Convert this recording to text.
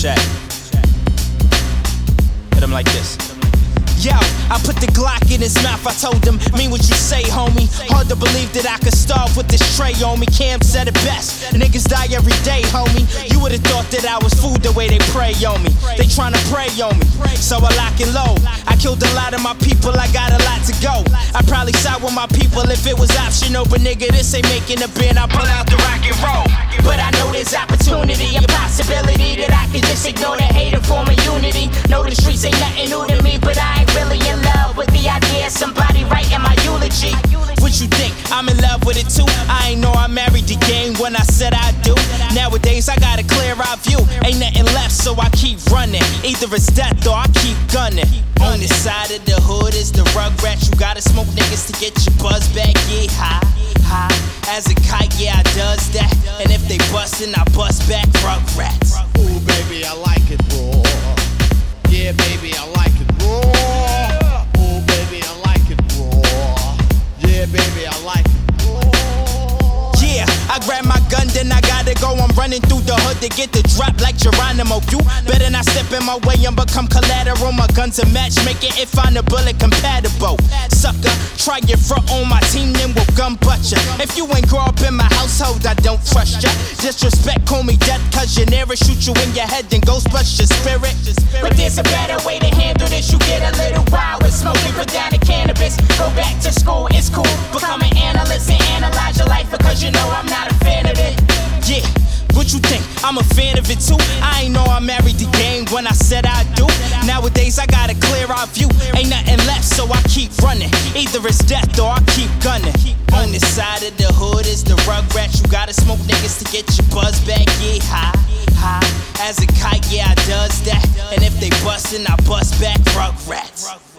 Check. Hit him like this. Yo, I put the Glock in his mouth. I told him, mean what you say, homie. Hard to believe that I could starve with this tray on me. Cam said it best. Niggas die every day, homie. You would've thought that I was food the way they prey on me. They tryna prey on me, so I lock it low. I killed a lot of my people. I got a lot to go. I probably side with my people if it was optional, but nigga, this ain't making a bin. I pull out the rock and roll. Form. Know the streets ain't nothing new to me, but I ain't really in love with the idea somebody writing my eulogy. What you think? I'm in love with it too. I ain't know I married the game when I said I do. Nowadays I got a clear eye view. Ain't nothing left, so I keep running. Either it's death or I keep gunning. On this side of the hood is the rugrat. You gotta smoke niggas to get your buzz back. Yeah, high, high. As a kite, yeah, I does that. And if they bustin', I bust back rugrats. Ooh, baby, baby, I like it. Yeah, I grab my gun, then I gotta go. I'm running through the hood to get the drop like Geronimo. You better not step in my way and become collateral. My gun's a match, make it if I'm a bullet compatible. Sucker, try your front on my team, then we'll gun butt ya. If you ain't grow up in my household, I don't trust ya. Disrespect, call me death, cause you never shoot you in your head, then ghost bust your spirit. But there's a better way to handle this. You get a little wild with smoking, put down the. Go back to school, it's cool. Become an analyst and analyze your life because you know I'm not a fan of it. Yeah. What you think? I'm a fan of it too. I ain't know I married the game when I said I do. Nowadays I got a clear eye view. Ain't nothing left, so I keep running. Either it's death or I keep gunning. On this side of the hood is the rugrat. You gotta smoke niggas to get your buzz back. Yeah, high, high. As a kite, yeah, I does that. And if they bustin', I bust back rugrats.